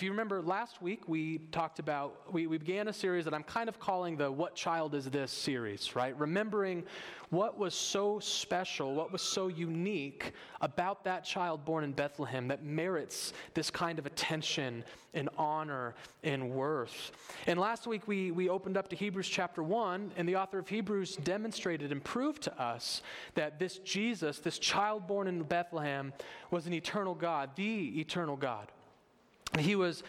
If you remember last week, we talked about, we, we began a series that I'm kind of calling the What Child Is This series, right? Remembering what was so special, what was so unique about that child born in Bethlehem that merits this kind of attention and honor and worth. And last week, we, we opened up to Hebrews chapter 1, and the author of Hebrews demonstrated and proved to us that this Jesus, this child born in Bethlehem, was an eternal God, the eternal God. He was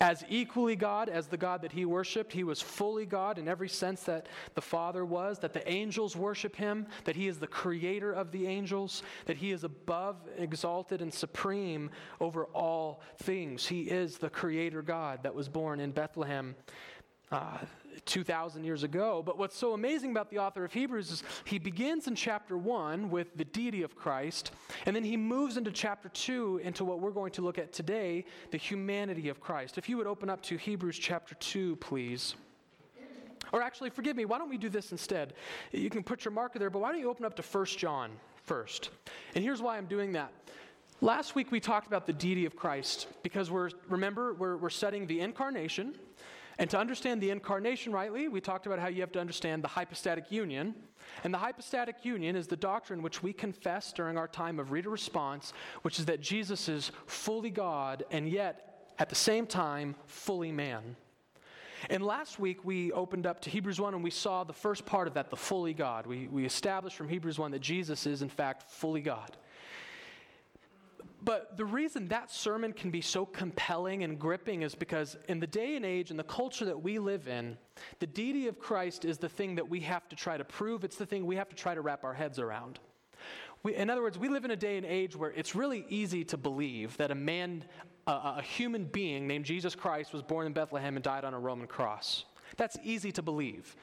as equally God as the God that he worshiped. He was fully God in every sense that the Father was, that the angels worship him, that he is the creator of the angels, that he is above, exalted, and supreme over all things. He is the creator God that was born in Bethlehem uh, 2,000 years ago. But what's so amazing about the author of Hebrews is he begins in chapter 1 with the deity of Christ, and then he moves into chapter 2 into what we're going to look at today the humanity of Christ. If you would open up to Hebrews chapter 2, please. Or actually, forgive me, why don't we do this instead? You can put your marker there, but why don't you open up to 1 John first? And here's why I'm doing that. Last week we talked about the deity of Christ because we're, remember, we're, we're studying the incarnation. And to understand the incarnation rightly, we talked about how you have to understand the hypostatic union. And the hypostatic union is the doctrine which we confess during our time of reader response, which is that Jesus is fully God and yet at the same time fully man. And last week we opened up to Hebrews 1 and we saw the first part of that, the fully God. We, we established from Hebrews 1 that Jesus is, in fact, fully God. But the reason that sermon can be so compelling and gripping is because in the day and age and the culture that we live in, the deity of Christ is the thing that we have to try to prove. It's the thing we have to try to wrap our heads around. We, in other words, we live in a day and age where it's really easy to believe that a man, a, a human being named Jesus Christ, was born in Bethlehem and died on a Roman cross. That's easy to believe.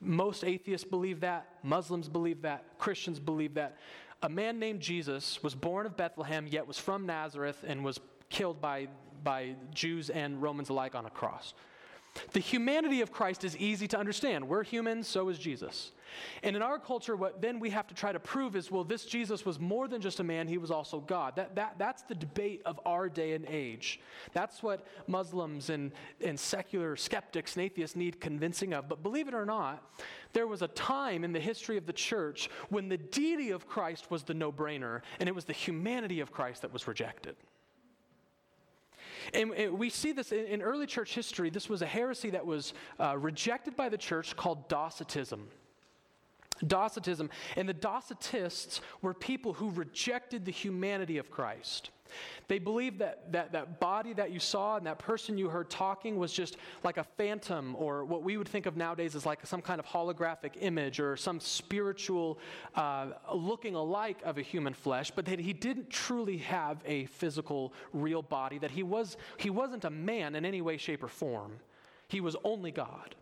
Most atheists believe that, Muslims believe that, Christians believe that a man named Jesus was born of Bethlehem, yet was from Nazareth and was killed by, by Jews and Romans alike on a cross. The humanity of Christ is easy to understand. We're humans, so is Jesus. And in our culture, what then we have to try to prove is well, this Jesus was more than just a man, he was also God. That, that, that's the debate of our day and age. That's what Muslims and, and secular skeptics and atheists need convincing of. But believe it or not, there was a time in the history of the church when the deity of Christ was the no brainer, and it was the humanity of Christ that was rejected. And, we see this in, early church history. This was a heresy that was uh, rejected by the church called Docetism. Docetism. And the Docetists were people who rejected the humanity of Christ. They believed that, that that body that you saw and that person you heard talking was just like a phantom, or what we would think of nowadays as like some kind of holographic image or some spiritual uh, looking alike of a human flesh, but that he didn't truly have a physical, real body, that he, was, he wasn't a man in any way, shape, or form. He was only God.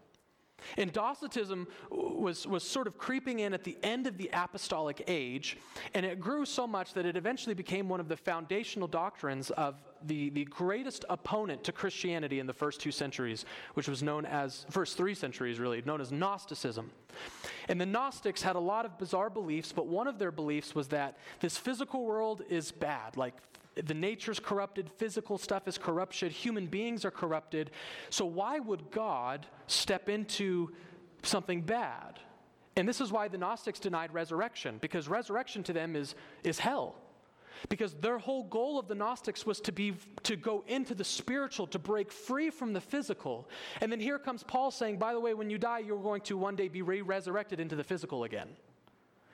And Docetism was, was sort of creeping in at the end of the apostolic age, and it grew so much that it eventually became one of the foundational doctrines of the, the greatest opponent to Christianity in the first two centuries, which was known as, first three centuries really, known as Gnosticism. And the Gnostics had a lot of bizarre beliefs, but one of their beliefs was that this physical world is bad, like the nature's corrupted, physical stuff is corrupted, human beings are corrupted. So, why would God step into something bad? And this is why the Gnostics denied resurrection, because resurrection to them is, is hell. Because their whole goal of the Gnostics was to be to go into the spiritual, to break free from the physical. And then here comes Paul saying, by the way, when you die, you're going to one day be re-resurrected into the physical again.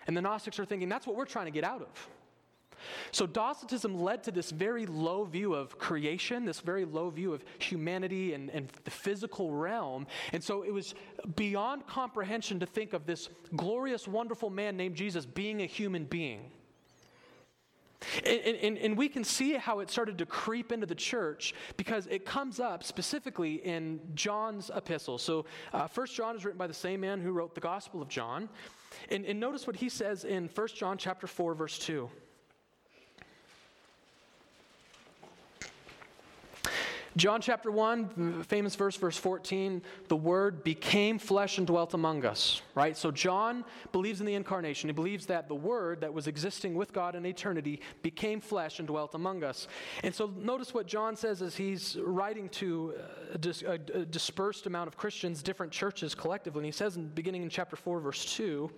And the Gnostics are thinking, that's what we're trying to get out of. So, Docetism led to this very low view of creation, this very low view of humanity and, and the physical realm. And so, it was beyond comprehension to think of this glorious, wonderful man named Jesus being a human being. And, and, and, we can see how it started to creep into the church because it comes up specifically in John's epistle. So, uh, First John is written by the same man who wrote the Gospel of John. And, and notice what he says in First John chapter 4, verse 2. John chapter 1, famous verse, verse 14, the Word became flesh and dwelt among us, right? So John believes in the incarnation. He believes that the Word that was existing with God in eternity became flesh and dwelt among us. And so notice what John says as he's writing to a, dis- a, dispersed amount of Christians, different churches collectively. And he says, in, beginning in chapter 4, verse 2,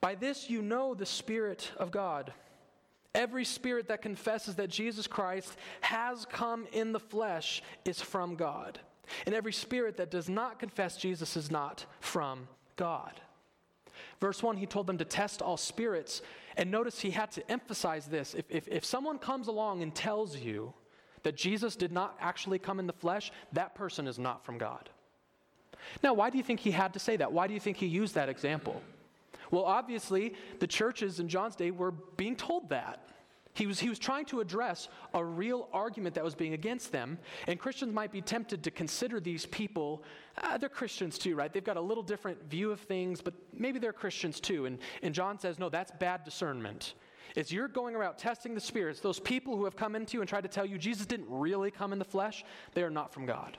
By this you know the Spirit of God. Every spirit that confesses that Jesus Christ has come in the flesh is from God. And every spirit that does not confess Jesus is not from God. Verse 1, he told them to test all spirits. And notice he had to emphasize this. If, if, if someone comes along and tells you that Jesus did not actually come in the flesh, that person is not from God. Now, why do you think he had to say that? Why do you think he used that example? Well, obviously, the churches in John's day were being told that. He was, he was trying to address a real argument that was being against them. And Christians might be tempted to consider these people, uh, they're Christians too, right? They've got a little different view of things, but maybe they're Christians too. And, and John says, no, that's bad discernment. Is you're going around testing the spirits, those people who have come into you and tried to tell you Jesus didn't really come in the flesh, they are not from God.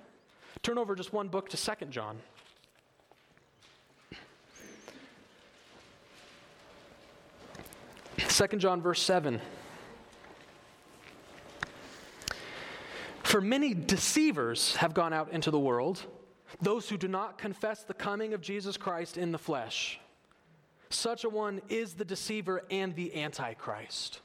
Turn over just one book to Second John. 2 John, verse 7. For many deceivers have gone out into the world, those who do not confess the coming of Jesus Christ in the flesh. Such a one is the deceiver and the antichrist.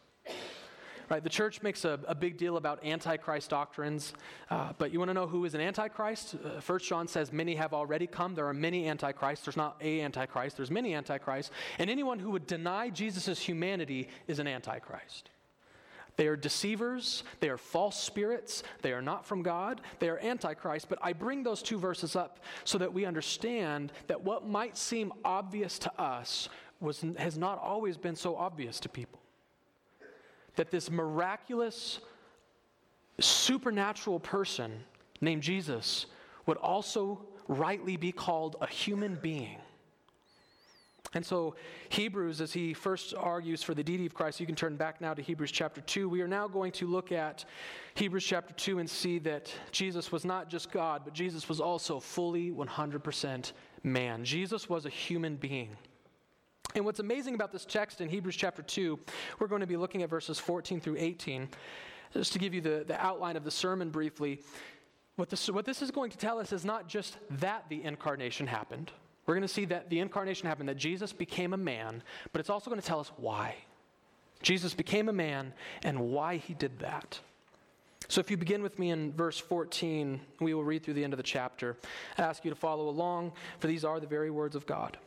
Right, the church makes a, a big deal about antichrist doctrines, uh, but you want to know who is an antichrist? Uh, First John says many have already come. There are many antichrists. There's not a antichrist. There's many antichrists, and anyone who would deny Jesus' humanity is an antichrist. They are deceivers. They are false spirits. They are not from God. They are antichrist. But I bring those two verses up so that we understand that what might seem obvious to us was, has not always been so obvious to people that this miraculous, supernatural person named Jesus would also rightly be called a human being. And so, Hebrews, as he first argues for the deity of Christ, you can turn back now to Hebrews chapter 2. We are now going to look at Hebrews chapter 2 and see that Jesus was not just God, but Jesus was also fully 100% man. Jesus was a human being. And what's amazing about this text in Hebrews chapter 2, we're going to be looking at verses 14 through 18. Just to give you the, the outline of the sermon briefly, what this, what this is going to tell us is not just that the incarnation happened. We're going to see that the incarnation happened, that Jesus became a man, but it's also going to tell us why. Jesus became a man and why he did that. So if you begin with me in verse 14, we will read through the end of the chapter. I ask you to follow along, for these are the very words of God.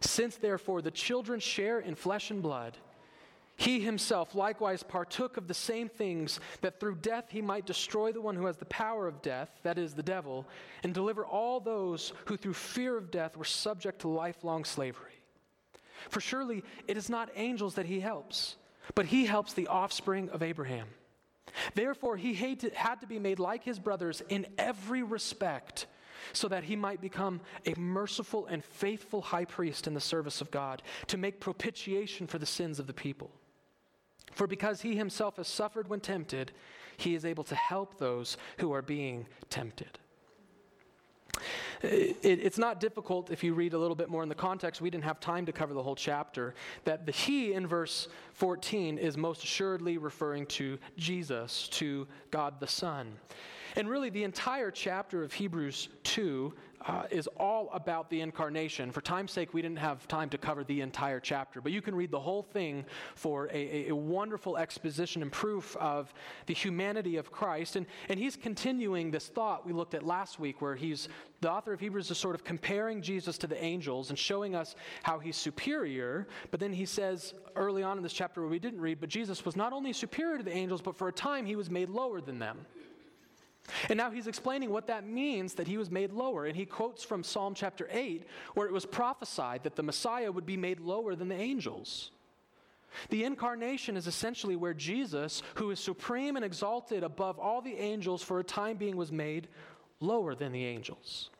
Since therefore the children share in flesh and blood, he himself likewise partook of the same things, that through death he might destroy the one who has the power of death, that is, the devil, and deliver all those who through fear of death were subject to lifelong slavery. For surely it is not angels that he helps, but he helps the offspring of Abraham. Therefore, he had to be made like his brothers in every respect so that he might become a merciful and faithful high priest in the service of God, to make propitiation for the sins of the people. For because he himself has suffered when tempted, he is able to help those who are being tempted. It, it's not difficult if you read a little bit more in the context. We didn't have time to cover the whole chapter. That the He in verse 14 is most assuredly referring to Jesus, to God the Son. And really, the entire chapter of Hebrews 2 uh, is all about the incarnation. For time's sake, we didn't have time to cover the entire chapter, but you can read the whole thing for a, a, wonderful exposition and proof of the humanity of Christ. And, and he's continuing this thought we looked at last week, where he's the author of Hebrews is sort of comparing Jesus to the angels and showing us how he's superior. But then he says early on in this chapter, where we didn't read, but Jesus was not only superior to the angels, but for a time he was made lower than them. And now he's explaining what that means that he was made lower. And he quotes from Psalm chapter 8, where it was prophesied that the Messiah would be made lower than the angels. The incarnation is essentially where Jesus, who is supreme and exalted above all the angels, for a time being was made lower than the angels.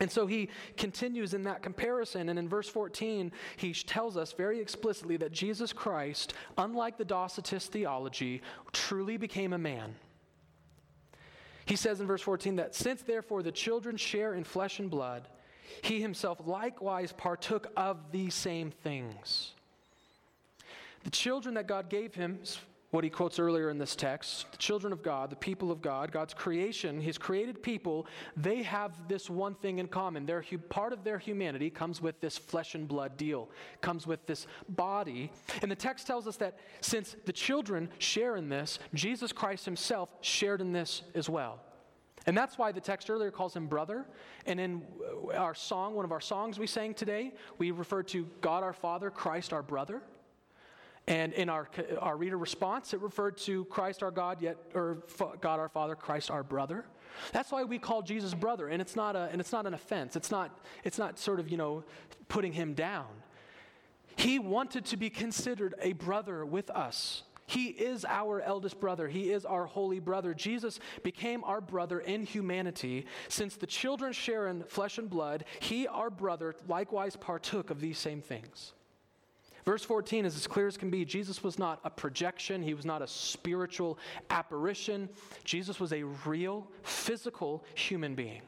And so he continues in that comparison. And in verse 14, he tells us very explicitly that Jesus Christ, unlike the Docetist theology, truly became a man. He says in verse 14 that since therefore the children share in flesh and blood, he himself likewise partook of these same things. The children that God gave him, what he quotes earlier in this text, the children of God, the people of God, God's creation, his created people, they have this one thing in common. Their, part of their humanity comes with this flesh and blood deal, comes with this body. And the text tells us that since the children share in this, Jesus Christ himself shared in this as well. And that's why the text earlier calls him brother. And in uh, our song, one of our songs we sang today, we refer to God our Father, Christ our brother. And in our, our reader response, it referred to Christ our God, yet, or God our Father, Christ our brother. That's why we call Jesus brother, and it's not, a, and it's not an offense. It's not, it's not sort of, you know, putting him down. He wanted to be considered a brother with us. He is our eldest brother. He is our holy brother. Jesus became our brother in humanity. Since the children share in flesh and blood, he, our brother, likewise partook of these same things. Verse 14 is as clear as can be. Jesus was not a projection, he was not a spiritual apparition. Jesus was a real, physical human being.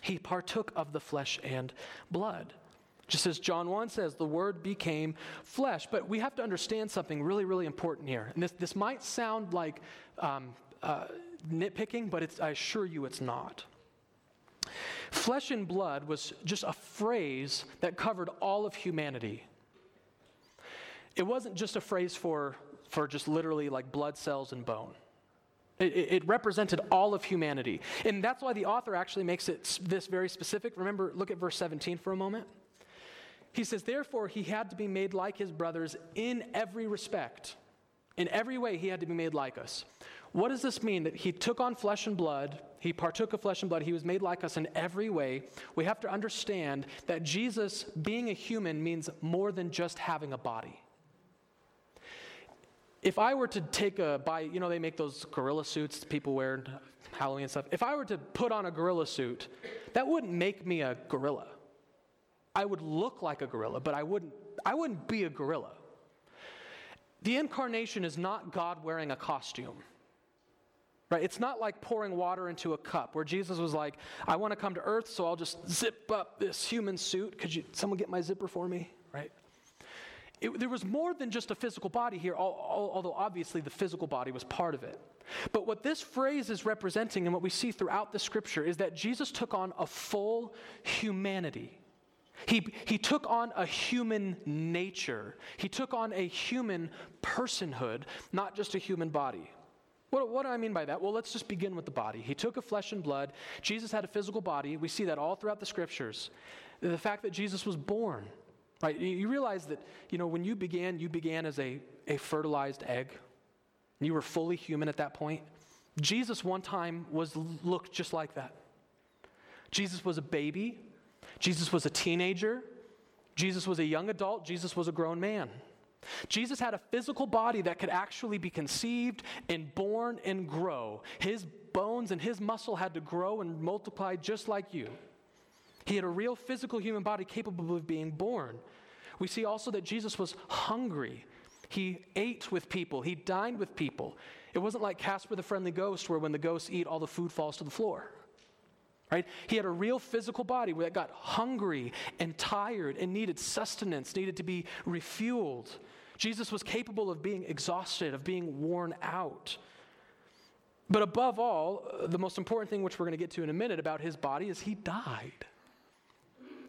He partook of the flesh and blood. Just as John 1 says, the word became flesh. But we have to understand something really, really important here. And this, this might sound like um, uh, nitpicking, but I assure you it's not. Flesh and blood was just a phrase that covered all of humanity it wasn't just a phrase for, for just literally like blood cells and bone. It, it, represented all of humanity. And that's why the author actually makes it this very specific. Remember, look at verse 17 for a moment. He says, Therefore, he had to be made like his brothers in every respect. In every way, he had to be made like us. What does this mean? That he took on flesh and blood, he partook of flesh and blood, he was made like us in every way. We have to understand that Jesus, being a human, means more than just having a body if I were to take a buy, you know, they make those gorilla suits people wear Halloween and stuff. If I were to put on a gorilla suit, that wouldn't make me a gorilla. I would look like a gorilla, but I wouldn't I wouldn't be a gorilla. The incarnation is not God wearing a costume. Right? It's not like pouring water into a cup where Jesus was like, I want to come to earth, so I'll just zip up this human suit. Could you someone get my zipper for me? Right? It, there was more than just a physical body here, although obviously the physical body was part of it. But what this phrase is representing and what we see throughout the scripture is that Jesus took on a full humanity. He, he took on a human nature. He took on a human personhood, not just a human body. What, what, do I mean by that? Well, let's just begin with the body. He took a flesh and blood. Jesus had a physical body. We see that all throughout the scriptures. The fact that Jesus was born, Right? You realize that, you know, when you began, you began as a, a fertilized egg. You were fully human at that point. Jesus one time was looked just like that. Jesus was a baby. Jesus was a teenager. Jesus was a young adult. Jesus was a grown man. Jesus had a physical body that could actually be conceived and born and grow. His bones and his muscle had to grow and multiply just like you. He had a real physical human body capable of being born. We see also that Jesus was hungry. He ate with people, he dined with people. It wasn't like Casper the Friendly Ghost, where when the ghosts eat, all the food falls to the floor. Right? He had a real physical body that got hungry and tired and needed sustenance, needed to be refueled. Jesus was capable of being exhausted, of being worn out. But above all, uh, the most important thing, which we're going to get to in a minute about his body, is he died.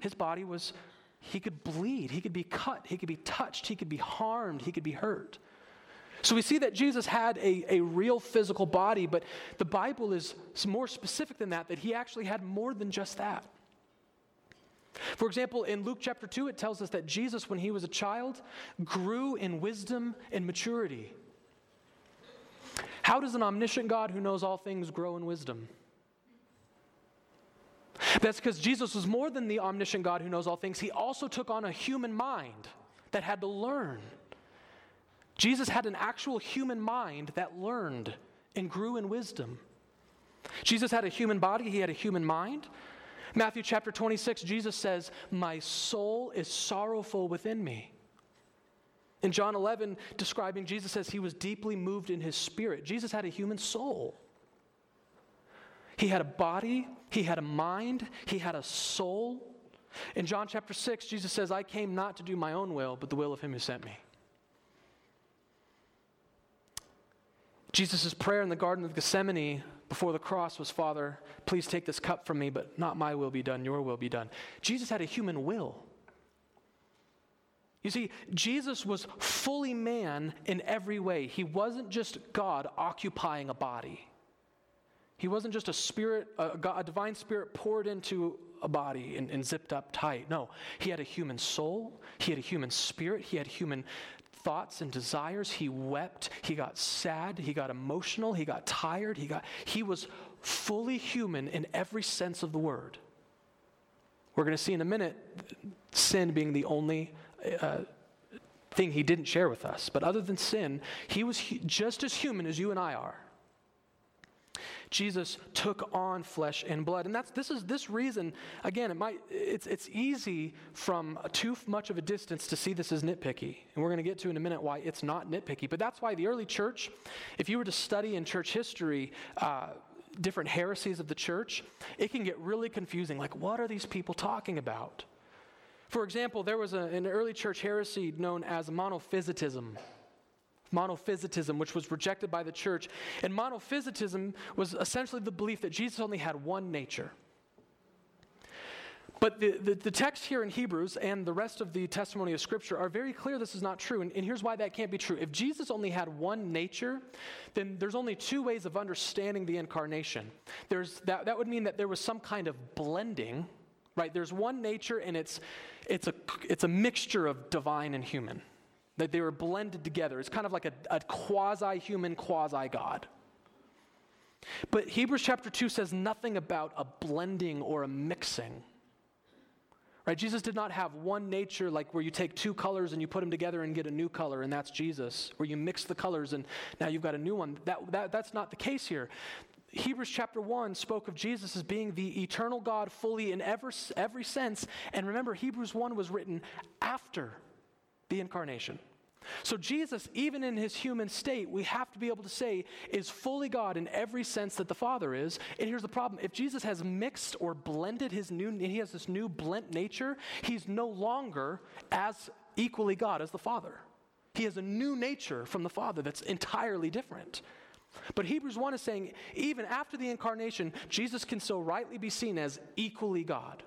His body was, he could bleed, he could be cut, he could be touched, he could be harmed, he could be hurt. So we see that Jesus had a, a real physical body, but the Bible is more specific than that, that he actually had more than just that. For example, in Luke chapter 2, it tells us that Jesus, when he was a child, grew in wisdom and maturity. How does an omniscient God who knows all things grow in wisdom? That's because Jesus was more than the omniscient God who knows all things. He also took on a human mind that had to learn. Jesus had an actual human mind that learned and grew in wisdom. Jesus had a human body, he had a human mind, Matthew chapter 26, Jesus says, My soul is sorrowful within me. In John 11, describing Jesus says he was deeply moved in his spirit. Jesus had a human soul. He had a body, he had a mind, he had a soul. In John chapter 6, Jesus says, I came not to do my own will, but the will of him who sent me. Jesus' prayer in the Garden of Gethsemane before the cross was, Father, please take this cup from me, but not my will be done, your will be done. Jesus had a human will. You see, Jesus was fully man in every way. He wasn't just God occupying a body. He wasn't just a spirit, a, God, a divine spirit poured into a body and, and zipped up tight. No, he had a human soul, he had a human spirit, he had human thoughts and desires. He wept, he got sad, he got emotional, he got tired, he got he was fully human in every sense of the word. We're going to see in a minute sin being the only uh, thing he didn't share with us. But other than sin, he was hu- just as human as you and I are. Jesus took on flesh and blood. And that's this is this reason, again, it might it's it's easy from too much of a distance to see this as nitpicky. And we're going to get to in a minute why it's not nitpicky. But that's why the early church, if you were to study in church history, uh, different heresies of the church, it can get really confusing. Like, what are these people talking about? For example, there was a, an early church heresy known as monophysitism monophysitism, which was rejected by the church. And monophysitism was essentially the belief that Jesus only had one nature. But the, the, the, text here in Hebrews and the rest of the testimony of Scripture are very clear this is not true. And, and here's why that can't be true. If Jesus only had one nature, then there's only two ways of understanding the incarnation. There's, that, that would mean that there was some kind of blending, right? There's one nature and it's, it's, a, it's a mixture of divine and human that they were blended together. It's kind of like a, a quasi human, quasi God. But Hebrews chapter 2 says nothing about a blending or a mixing. Right? Jesus did not have one nature like where you take two colors and you put them together and get a new color, and that's Jesus, where you mix the colors and now you've got a new one. That, that, that's not the case here. Hebrews chapter 1 spoke of Jesus as being the eternal God fully in every, every sense. And remember, Hebrews 1 was written after the incarnation. So, Jesus, even in his human state, we have to be able to say, is fully God in every sense that the Father is. And here's the problem if Jesus has mixed or blended his new, he has this new blent nature, he's no longer as equally God as the Father. He has a new nature from the Father that's entirely different. But Hebrews 1 is saying, even after the incarnation, Jesus can so rightly be seen as equally God.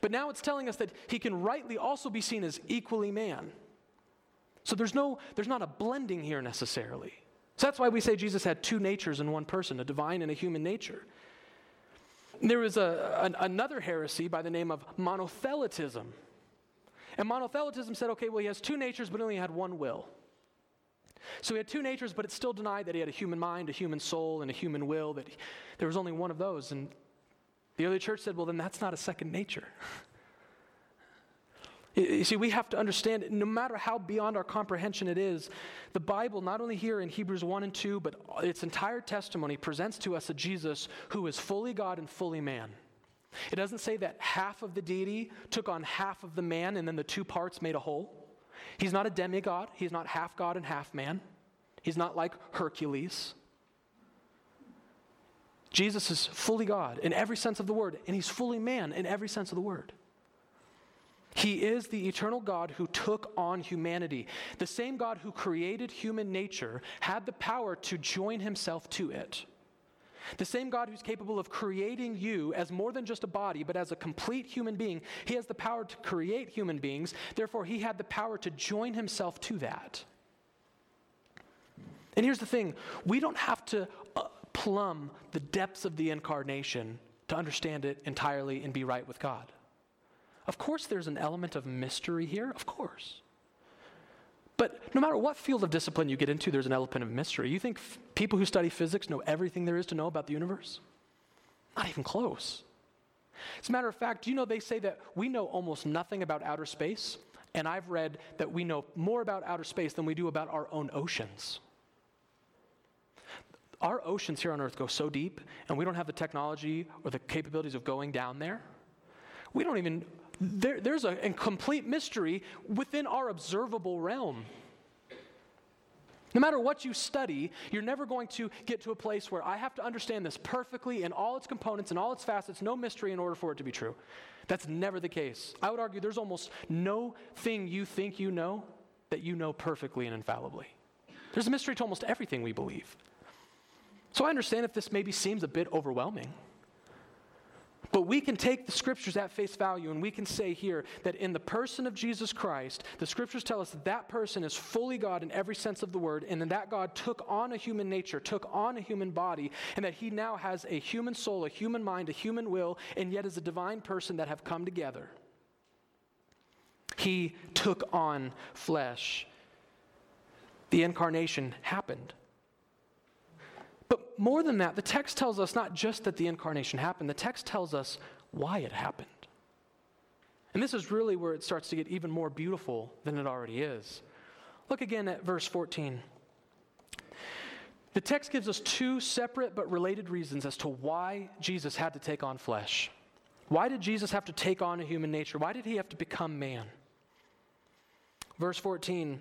But now it's telling us that he can rightly also be seen as equally man. So there's no there's not a blending here necessarily. So that's why we say Jesus had two natures in one person, a divine and a human nature. There was a, an, another heresy by the name of monothelitism. And monothelitism said, okay, well, he has two natures, but only had one will. So he had two natures, but it still denied that he had a human mind, a human soul, and a human will, that he, there was only one of those. And the early church said, well, then that's not a second nature. You see, we have to understand, no matter how beyond our comprehension it is, the Bible, not only here in Hebrews 1 and 2, but its entire testimony presents to us a Jesus who is fully God and fully man. It doesn't say that half of the deity took on half of the man and then the two parts made a whole. He's not a demigod, he's not half God and half man. He's not like Hercules. Jesus is fully God in every sense of the word, and he's fully man in every sense of the word. He is the eternal God who took on humanity. The same God who created human nature had the power to join himself to it. The same God who's capable of creating you as more than just a body, but as a complete human being, he has the power to create human beings. Therefore, he had the power to join himself to that. And here's the thing we don't have to uh, plumb the depths of the incarnation to understand it entirely and be right with God. Of course, there's an element of mystery here, of course. But no matter what field of discipline you get into, there's an element of mystery. You think f- people who study physics know everything there is to know about the universe? Not even close. As a matter of fact, do you know they say that we know almost nothing about outer space? And I've read that we know more about outer space than we do about our own oceans. Our oceans here on earth go so deep, and we don't have the technology or the capabilities of going down there. We don't even, there, there's a, a complete mystery within our observable realm. No matter what you study, you're never going to get to a place where I have to understand this perfectly in all its components and all its facets, no mystery in order for it to be true. That's never the case. I would argue there's almost no thing you think you know that you know perfectly and infallibly. There's a mystery to almost everything we believe. So I understand if this maybe seems a bit overwhelming. But we can take the scriptures at face value and we can say here that in the person of Jesus Christ, the scriptures tell us that that person is fully God in every sense of the word, and that that God took on a human nature, took on a human body, and that he now has a human soul, a human mind, a human will, and yet is a divine person that have come together. He took on flesh. The incarnation happened. But more than that, the text tells us not just that the incarnation happened, the text tells us why it happened. And this is really where it starts to get even more beautiful than it already is. Look again at verse 14. The text gives us two separate but related reasons as to why Jesus had to take on flesh. Why did Jesus have to take on a human nature? Why did he have to become man? Verse 14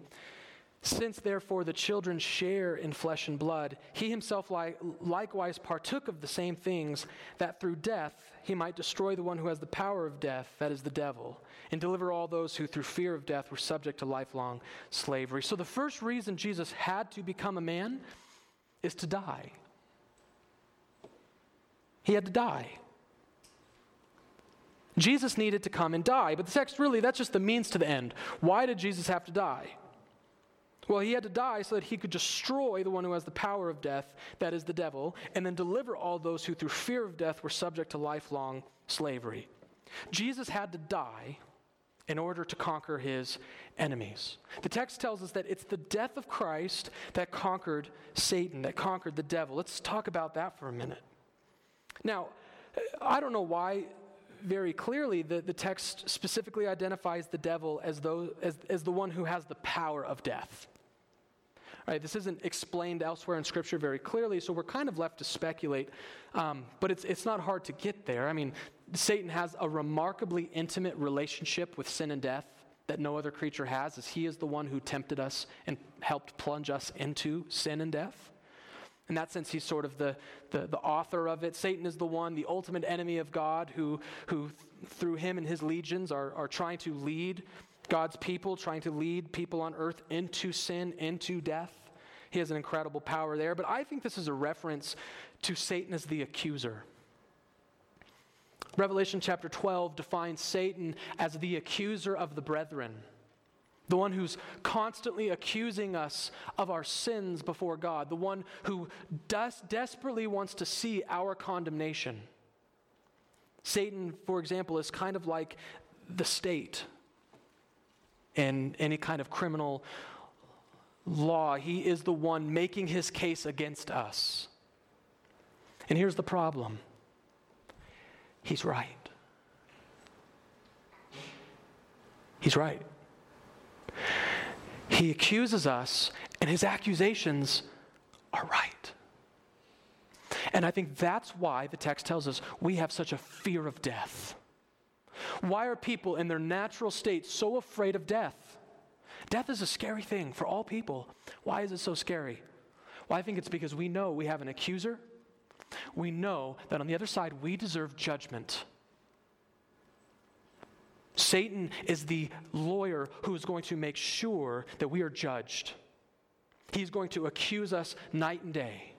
since therefore the children share in flesh and blood, he himself li- likewise partook of the same things, that through death he might destroy the one who has the power of death, that is the devil, and deliver all those who through fear of death were subject to lifelong slavery. So the first reason Jesus had to become a man is to die. He had to die. Jesus needed to come and die, but the text really, that's just the means to the end. Why did Jesus have to die? Well, he had to die so that he could destroy the one who has the power of death, that is the devil, and then deliver all those who through fear of death were subject to lifelong slavery. Jesus had to die in order to conquer his enemies. The text tells us that it's the death of Christ that conquered Satan, that conquered the devil. Let's talk about that for a minute. Now, I don't know why very clearly the, the text specifically identifies the devil as, though, as, as the one who has the power of death. Right, this isn't explained elsewhere in Scripture very clearly, so we're kind of left to speculate. Um, but it's, it's not hard to get there. I mean, Satan has a remarkably intimate relationship with sin and death that no other creature has, as he is the one who tempted us and helped plunge us into sin and death. In that sense, he's sort of the, the, the, author of it. Satan is the one, the ultimate enemy of God, who, who through him and his legions are, are trying to lead God's people, trying to lead people on earth into sin, into death. He has an incredible power there. But I think this is a reference to Satan as the accuser. Revelation chapter 12 defines Satan as the accuser of the brethren, the one who's constantly accusing us of our sins before God, the one who des- desperately wants to see our condemnation. Satan, for example, is kind of like the state in any kind of criminal law. He is the one making his case against us. And here's the problem he's right. He's right. He accuses us, and his accusations are right. And I think that's why the text tells us we have such a fear of death. Why are people in their natural state so afraid of death? Death is a scary thing for all people. Why is it so scary? Well, I think it's because we know we have an accuser. We know that on the other side, we deserve judgment. Satan is the lawyer who is going to make sure that we are judged. He's going to accuse us night and day.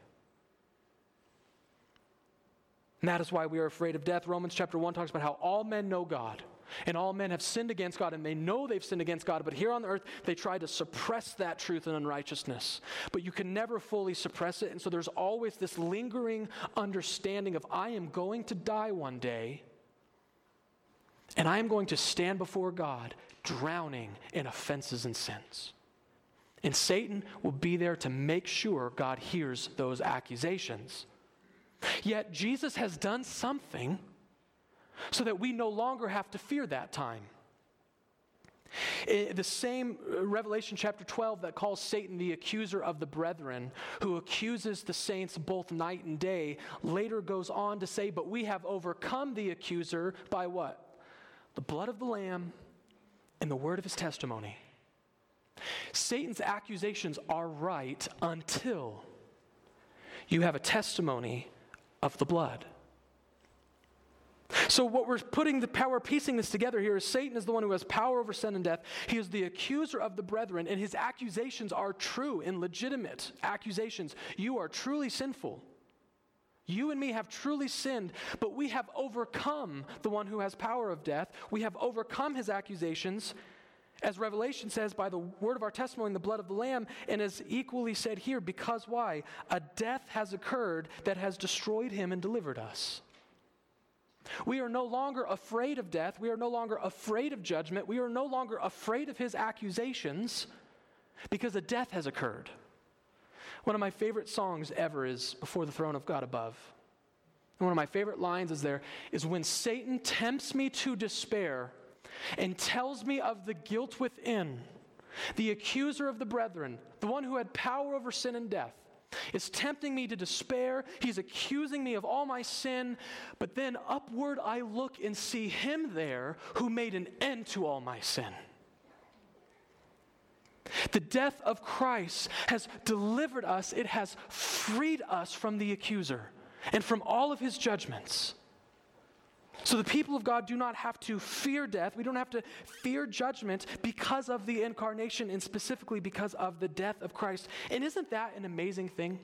And that is why we are afraid of death. Romans chapter 1 talks about how all men know God. And all men have sinned against God, and they know they've sinned against God, but here on the earth, they try to suppress that truth and unrighteousness. But you can never fully suppress it, and so there's always this lingering understanding of I am going to die one day, and I am going to stand before God drowning in offenses and sins. And Satan will be there to make sure God hears those accusations. Yet Jesus has done something so that we no longer have to fear that time. The same uh, Revelation chapter 12 that calls Satan the accuser of the brethren, who accuses the saints both night and day, later goes on to say, But we have overcome the accuser by what? The blood of the Lamb and the word of his testimony. Satan's accusations are right until you have a testimony of the blood. So, what we're putting the power, piecing this together here is Satan is the one who has power over sin and death. He is the accuser of the brethren, and his accusations are true and legitimate accusations. You are truly sinful. You and me have truly sinned, but we have overcome the one who has power of death. We have overcome his accusations, as Revelation says, by the word of our testimony, the blood of the Lamb, and as equally said here, because why? A death has occurred that has destroyed him and delivered us. We are no longer afraid of death. We are no longer afraid of judgment. We are no longer afraid of his accusations because a death has occurred. One of my favorite songs ever is Before the Throne of God Above. And one of my favorite lines is there is when Satan tempts me to despair and tells me of the guilt within, the accuser of the brethren, the one who had power over sin and death is tempting me to despair. He's accusing me of all my sin. But then upward I look and see him there who made an end to all my sin. The death of Christ has delivered us, it has freed us from the accuser and from all of his judgments. So the people of God do not have to fear death. We don't have to fear judgment because of the incarnation and specifically because of the death of Christ. And isn't that an amazing thing?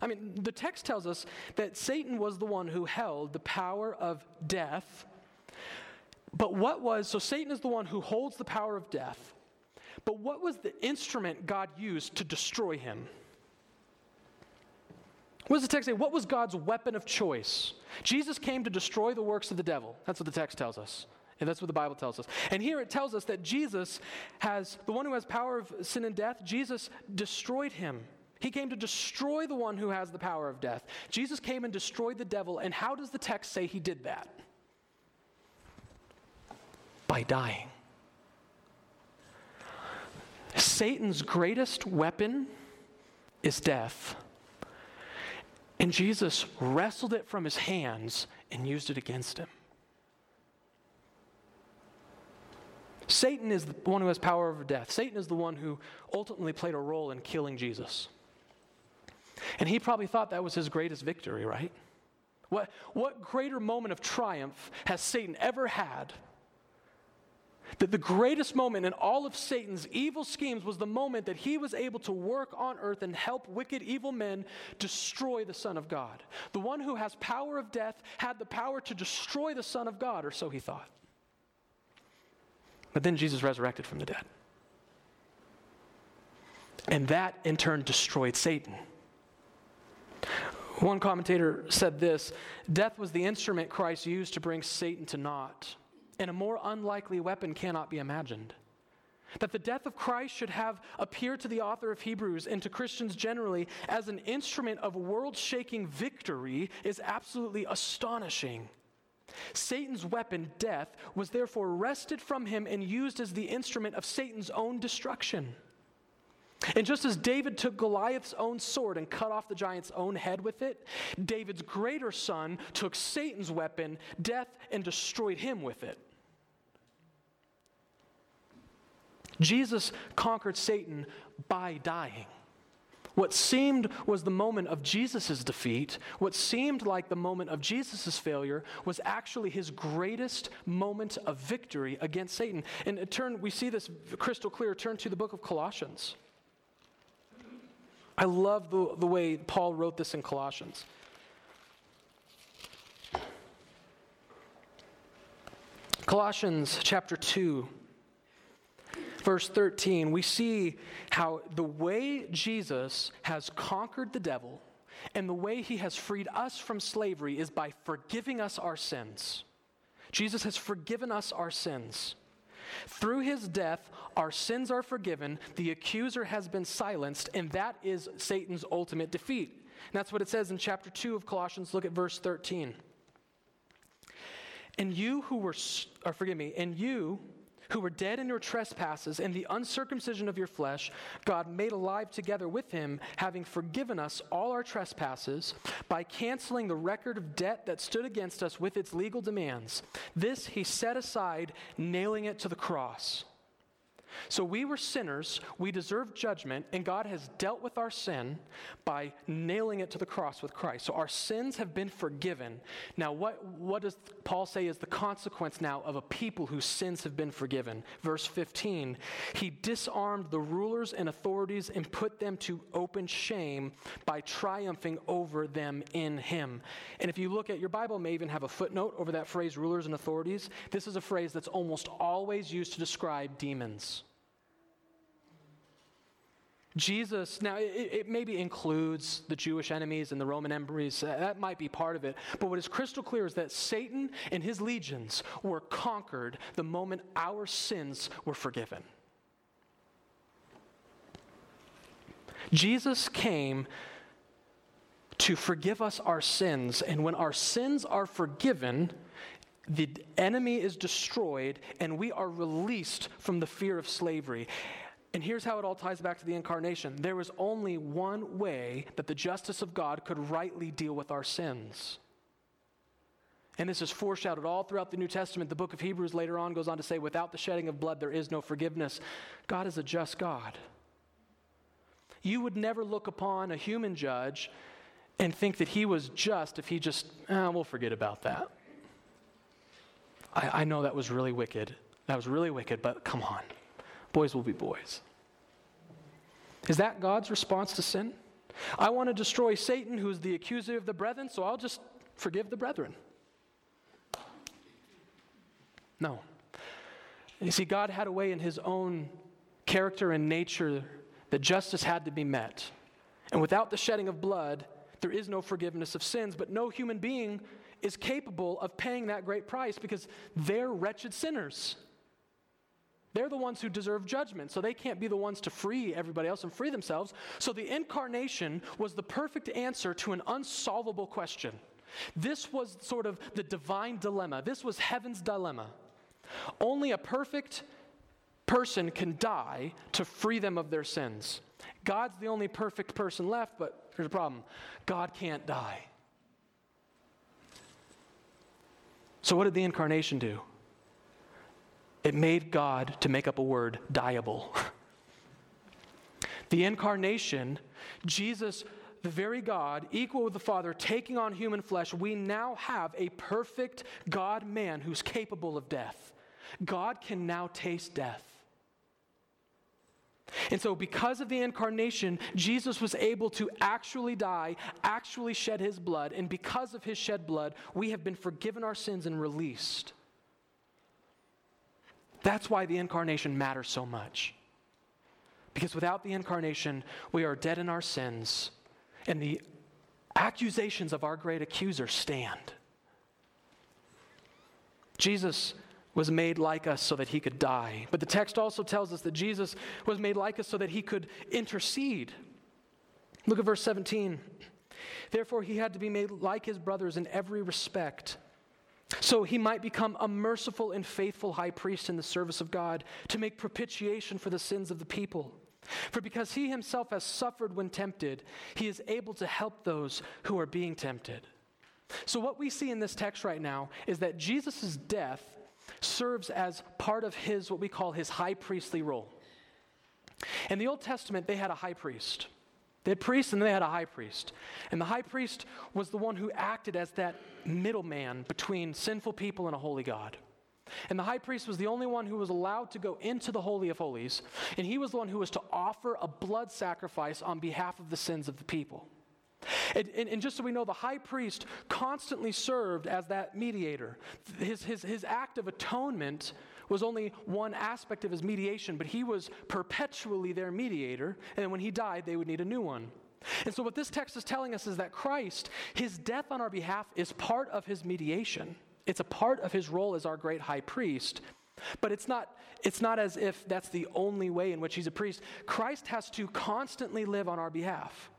I mean, the text tells us that Satan was the one who held the power of death. But what was, so Satan is the one who holds the power of death. But what was the instrument God used to destroy him? What does the text say? What was God's weapon of choice? Jesus came to destroy the works of the devil. That's what the text tells us. And that's what the Bible tells us. And here it tells us that Jesus has, the one who has power of sin and death, Jesus destroyed him. He came to destroy the one who has the power of death. Jesus came and destroyed the devil. And how does the text say he did that? By dying. Satan's greatest weapon is death. And Jesus wrestled it from his hands and used it against him. Satan is the one who has power over death. Satan is the one who ultimately played a role in killing Jesus. And he probably thought that was his greatest victory, right? What, what greater moment of triumph has Satan ever had that the greatest moment in all of Satan's evil schemes was the moment that he was able to work on earth and help wicked, evil men destroy the Son of God. The one who has power of death had the power to destroy the Son of God, or so he thought. But then Jesus resurrected from the dead. And that in turn destroyed Satan. One commentator said this Death was the instrument Christ used to bring Satan to naught and a more unlikely weapon cannot be imagined. That the death of Christ should have appeared to the author of Hebrews and to Christians generally as an instrument of world shaking victory is absolutely astonishing. Satan's weapon, death, was therefore wrested from him and used as the instrument of Satan's own destruction. And just as David took Goliath's own sword and cut off the giant's own head with it, David's greater son took Satan's weapon, death, and destroyed him with it. Jesus conquered Satan by dying. What seemed was the moment of Jesus' defeat, what seemed like the moment of Jesus' failure, was actually his greatest moment of victory against Satan. And turn, we see this crystal clear. Turn to the book of Colossians. I love the, the way Paul wrote this in Colossians. Colossians chapter 2 verse 13, we see how the way Jesus has conquered the devil and the way he has freed us from slavery is by forgiving us our sins. Jesus has forgiven us our sins. Through his death, our sins are forgiven, the accuser has been silenced, and that is Satan's ultimate defeat. And that's what it says in chapter 2 of Colossians. Look at verse 13. And you who were, or forgive me, and you who were dead in your trespasses and the uncircumcision of your flesh, God made alive together with him, having forgiven us all our trespasses by canceling the record of debt that stood against us with its legal demands. This he set aside, nailing it to the cross. So we were sinners, we deserved judgment, and God has dealt with our sin by nailing it to the cross with Christ. So our sins have been forgiven. Now, what, what does Paul say is the consequence now of a people whose sins have been forgiven? Verse 15 He disarmed the rulers and authorities and put them to open shame by triumphing over them in Him. And if you look at your Bible, may even have a footnote over that phrase, rulers and authorities. This is a phrase that's almost always used to describe demons. Jesus, now it, it, maybe includes the Jewish enemies and the Roman enemies, uh, that might be part of it. But what is crystal clear is that Satan and his legions were conquered the moment our sins were forgiven. Jesus came to forgive us our sins, and when our sins are forgiven, the enemy is destroyed, and we are released from the fear of slavery. And here's how it all ties back to the incarnation there was only one way that the justice of God could rightly deal with our sins. And this is foreshadowed all throughout the New Testament. The book of Hebrews later on goes on to say, without the shedding of blood, there is no forgiveness. God is a just God. You would never look upon a human judge and think that he was just if he just, eh, we'll forget about that. I, I know that was really wicked. That was really wicked, but come on. Boys will be boys. Is that God's response to sin? I want to destroy Satan, who's the accuser of the brethren, so I'll just forgive the brethren. No. You see, God had a way in his own character and nature that justice had to be met. And without the shedding of blood, there is no forgiveness of sins, but no human being is capable of paying that great price because they're wretched sinners. They're the ones who deserve judgment, so they can't be the ones to free everybody else and free themselves. So the incarnation was the perfect answer to an unsolvable question. This was sort of the divine dilemma. This was heaven's dilemma. Only a perfect person can die to free them of their sins. God's the only perfect person left, but here's a problem God can't die. So, what did the incarnation do? It made God, to make up a word, dieable. the incarnation, Jesus, the very God, equal with the Father, taking on human flesh, we now have a perfect God man who's capable of death. God can now taste death. And so, because of the incarnation, Jesus was able to actually die, actually shed his blood. And because of his shed blood, we have been forgiven our sins and released. That's why the incarnation matters so much. Because without the incarnation, we are dead in our sins, and the accusations of our great accuser stand. Jesus was made like us so that he could die. But the text also tells us that Jesus was made like us so that he could intercede. Look at verse 17. Therefore, he had to be made like his brothers in every respect so he might become a merciful and faithful high priest in the service of God to make propitiation for the sins of the people. For because he himself has suffered when tempted, he is able to help those who are being tempted. So, what we see in this text right now is that Jesus' death serves as part of his, what we call his high priestly role. In the Old Testament, they had a high priest. They had priests and they had a high priest. And the high priest was the one who acted as that middleman between sinful people and a holy God. And the high priest was the only one who was allowed to go into the Holy of Holies, and he was the one who was to offer a blood sacrifice on behalf of the sins of the people. And, and, and, just so we know, the high priest constantly served as that mediator. His, his, his act of atonement was only one aspect of his mediation, but he was perpetually their mediator, and when he died, they would need a new one. And so, what this text is telling us is that Christ, his death on our behalf, is part of his mediation. It's a part of his role as our great high priest. But it's not, it's not as if that's the only way in which he's a priest. Christ has to constantly live on our behalf.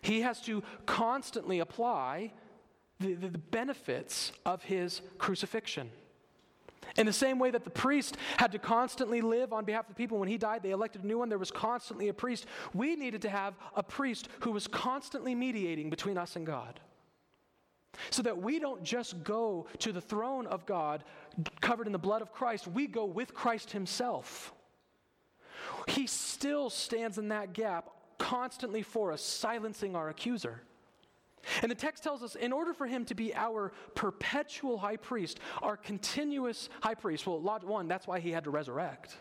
He has to constantly apply the, the, the benefits of his crucifixion. In the same way that the priest had to constantly live on behalf of the people, when he died, they elected a new one, there was constantly a priest. We needed to have a priest who was constantly mediating between us and God. So that we don't just go to the throne of God covered in the blood of Christ, we go with Christ Himself. He still stands in that gap constantly for us, silencing our accuser. And the text tells us in order for him to be our perpetual high priest, our continuous high priest, well, one, that's why he had to resurrect.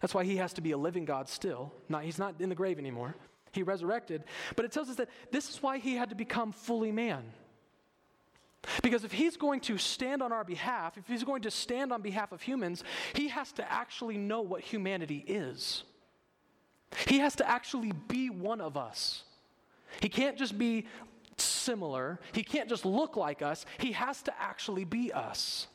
That's why he has to be a living God still. Not, he's not in the grave anymore. He resurrected. But it tells us that this is why he had to become fully man. Because if he's going to stand on our behalf, if he's going to stand on behalf of humans, he has to actually know what humanity is. He has to actually be one of us. He can't just be similar. He can't just look like us, he has to actually be us.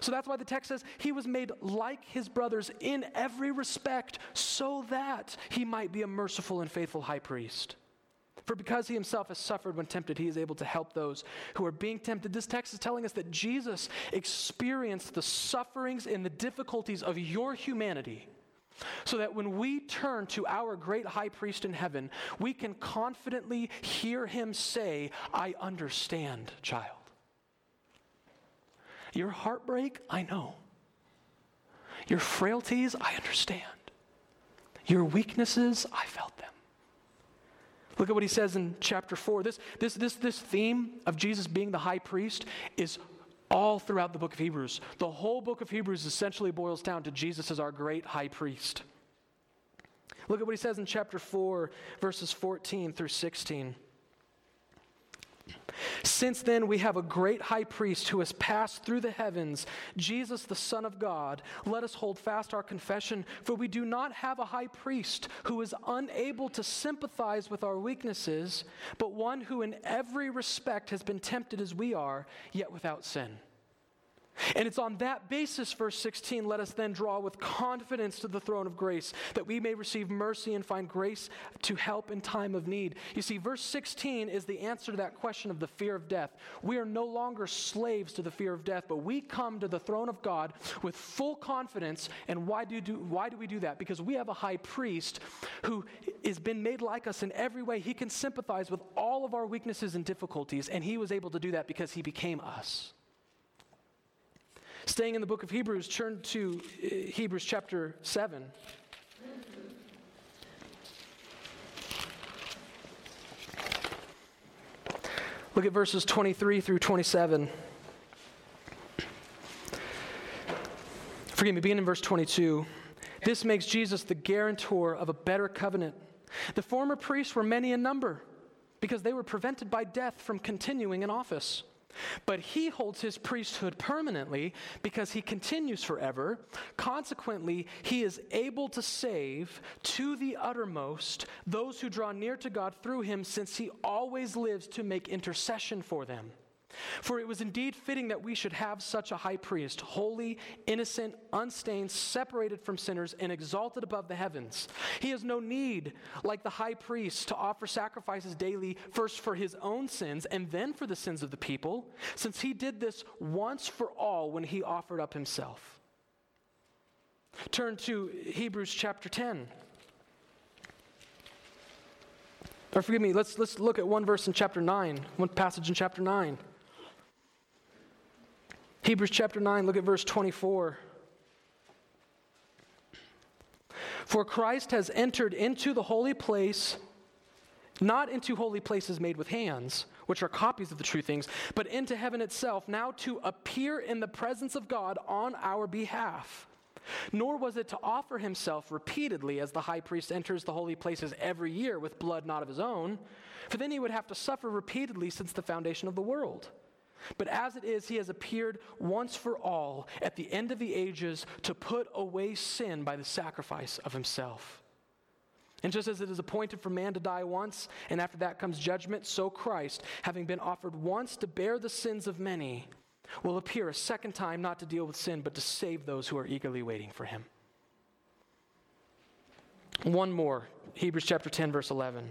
So that's why the text says he was made like his brothers in every respect so that he might be a merciful and faithful high priest. For because he himself has suffered when tempted, he is able to help those who are being tempted. This text is telling us that Jesus experienced the sufferings and the difficulties of your humanity so that when we turn to our great high priest in heaven, we can confidently hear him say, I understand, child. Your heartbreak, I know. Your frailties, I understand. Your weaknesses, I felt them. Look at what he says in chapter 4. This, this, this, this theme of Jesus being the high priest is all throughout the book of Hebrews. The whole book of Hebrews essentially boils down to Jesus as our great high priest. Look at what he says in chapter 4, verses 14 through 16. Since then, we have a great high priest who has passed through the heavens, Jesus, the Son of God. Let us hold fast our confession, for we do not have a high priest who is unable to sympathize with our weaknesses, but one who in every respect has been tempted as we are, yet without sin. And it's on that basis, verse 16, let us then draw with confidence to the throne of grace, that we may receive mercy and find grace to help in time of need. You see, verse 16 is the answer to that question of the fear of death. We are no longer slaves to the fear of death, but we come to the throne of God with full confidence. And why do, do, why do we do that? Because we have a high priest who has been made like us in every way. He can sympathize with all of our weaknesses and difficulties, and he was able to do that because he became us. Staying in the book of Hebrews, turn to uh, Hebrews chapter 7. Look at verses 23 through 27. Forgive me, begin in verse 22. This makes Jesus the guarantor of a better covenant. The former priests were many in number because they were prevented by death from continuing in office. But he holds his priesthood permanently because he continues forever. Consequently, he is able to save to the uttermost those who draw near to God through him, since he always lives to make intercession for them. For it was indeed fitting that we should have such a high priest, holy, innocent, unstained, separated from sinners, and exalted above the heavens. He has no need, like the high priest, to offer sacrifices daily, first for his own sins and then for the sins of the people, since he did this once for all when he offered up himself. Turn to Hebrews chapter 10. Or forgive me, let's, let's look at one verse in chapter 9, one passage in chapter 9. Hebrews chapter 9, look at verse 24. For Christ has entered into the holy place, not into holy places made with hands, which are copies of the true things, but into heaven itself, now to appear in the presence of God on our behalf. Nor was it to offer himself repeatedly as the high priest enters the holy places every year with blood not of his own, for then he would have to suffer repeatedly since the foundation of the world. But as it is, he has appeared once for all at the end of the ages to put away sin by the sacrifice of himself. And just as it is appointed for man to die once, and after that comes judgment, so Christ, having been offered once to bear the sins of many, will appear a second time not to deal with sin, but to save those who are eagerly waiting for him. One more Hebrews chapter 10, verse 11.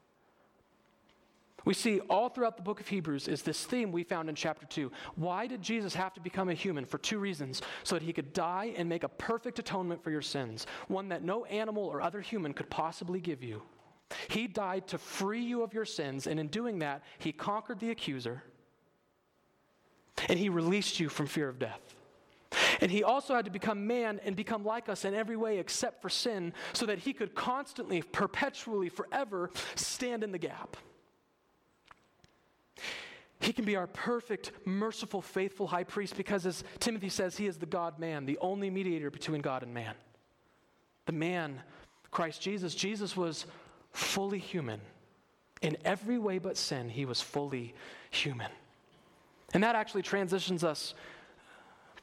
We see all throughout the book of Hebrews is this theme we found in chapter 2. Why did Jesus have to become a human? For two reasons. So that he could die and make a perfect atonement for your sins, one that no animal or other human could possibly give you. He died to free you of your sins, and in doing that, he conquered the accuser and he released you from fear of death. And he also had to become man and become like us in every way except for sin, so that he could constantly, perpetually, forever stand in the gap. He can be our perfect, merciful, faithful high priest because, as Timothy says, he is the God man, the only mediator between God and man. The man, Christ Jesus. Jesus was fully human. In every way but sin, he was fully human. And that actually transitions us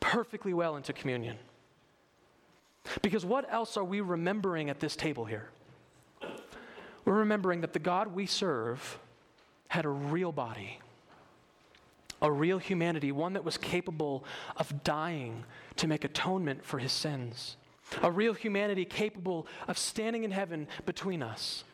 perfectly well into communion. Because what else are we remembering at this table here? We're remembering that the God we serve had a real body a real humanity, one that was capable of dying to make atonement for his sins, a real humanity capable of standing in heaven between us.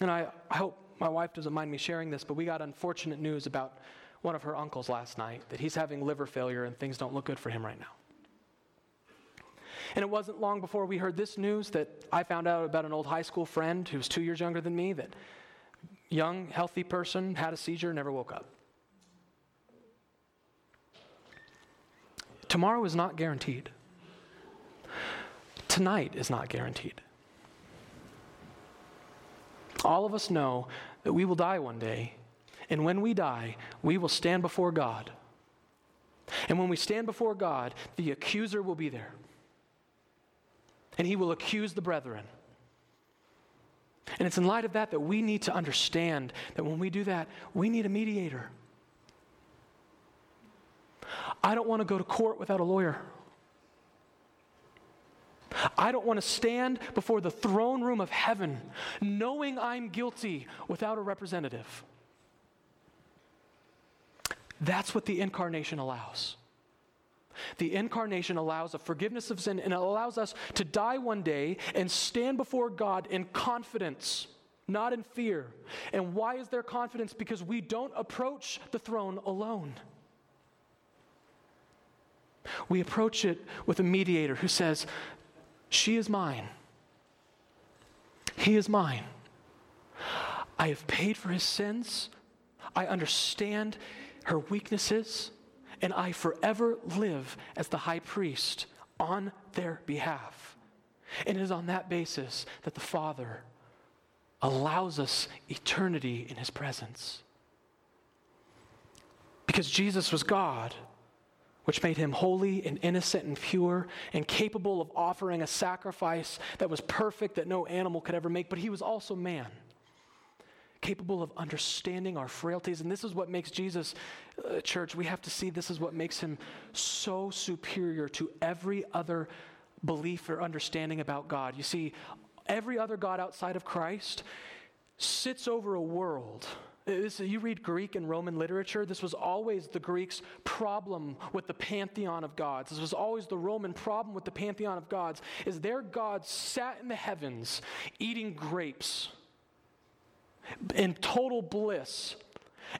And I, I hope my wife doesn't mind me sharing this, but we got unfortunate news about one of her uncles last night that he's having liver failure and things don't look good for him right now. And it wasn't long before we heard this news that I found out about an old high school friend who was two years younger than me that young, healthy person had a seizure, never woke up. Tomorrow is not guaranteed. Tonight is not guaranteed. All of us know that we will die one day, and when we die, we will stand before God. And when we stand before God, the accuser will be there. And he will accuse the brethren. And it's in light of that that we need to understand that when we do that, we need a mediator. I don't want to go to court without a lawyer. I don't want to stand before the throne room of heaven knowing I'm guilty without a representative. That's what the incarnation allows. The incarnation allows a forgiveness of sin and it allows us to die one day and stand before God in confidence, not in fear. And why is there confidence? Because we don't approach the throne alone. We approach it with a mediator who says, She is mine. He is mine. I have paid for his sins. I understand her weaknesses, and I forever live as the high priest on their behalf. And it is on that basis that the Father allows us eternity in his presence. Because Jesus was God which made him holy and innocent and pure and capable of offering a sacrifice that was perfect that no animal could ever make, but he was also man, capable of understanding our frailties. And this is what makes Jesus, uh, church, we have to see this is what makes him so superior to every other belief or understanding about God. You see, every other God outside of Christ sits over a world Uh, this, you read Greek and Roman literature, this was always the Greeks' problem with the pantheon of gods. This was always the Roman problem with the pantheon of gods, is their gods sat in the heavens eating grapes in total bliss.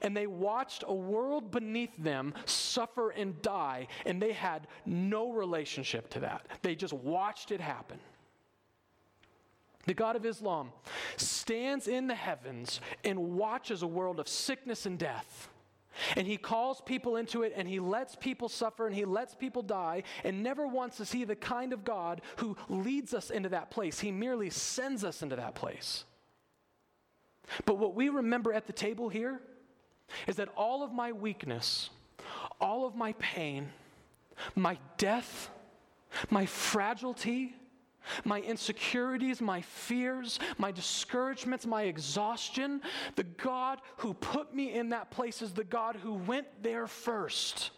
And they watched a world beneath them suffer and die, and they had no relationship to that. They just watched it happen the God of Islam, stands in the heavens and watches a world of sickness and death. And he calls people into it and he lets people suffer and he lets people die. And never once is he the kind of God who leads us into that place. He merely sends us into that place. But what we remember at the table here is that all of my weakness, all of my pain, my death, my fragility, my insecurities, my fears, my discouragements, my exhaustion. The God who put me in that place is the God who went there first.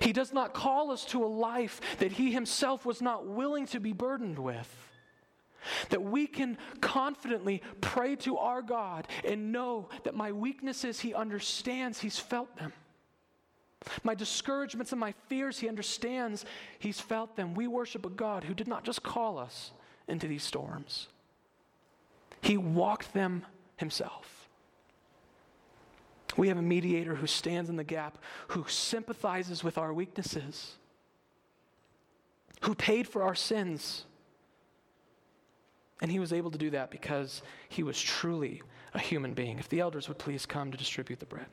He does not call us to a life that He Himself was not willing to be burdened with. That we can confidently pray to our God and know that my weaknesses He understands, He's felt them. My discouragements and my fears, He understands, He's felt them. We worship a God who did not just call us into these storms, He walked them Himself. We have a mediator who stands in the gap, who sympathizes with our weaknesses, who paid for our sins. And he was able to do that because he was truly a human being. If the elders would please come to distribute the bread.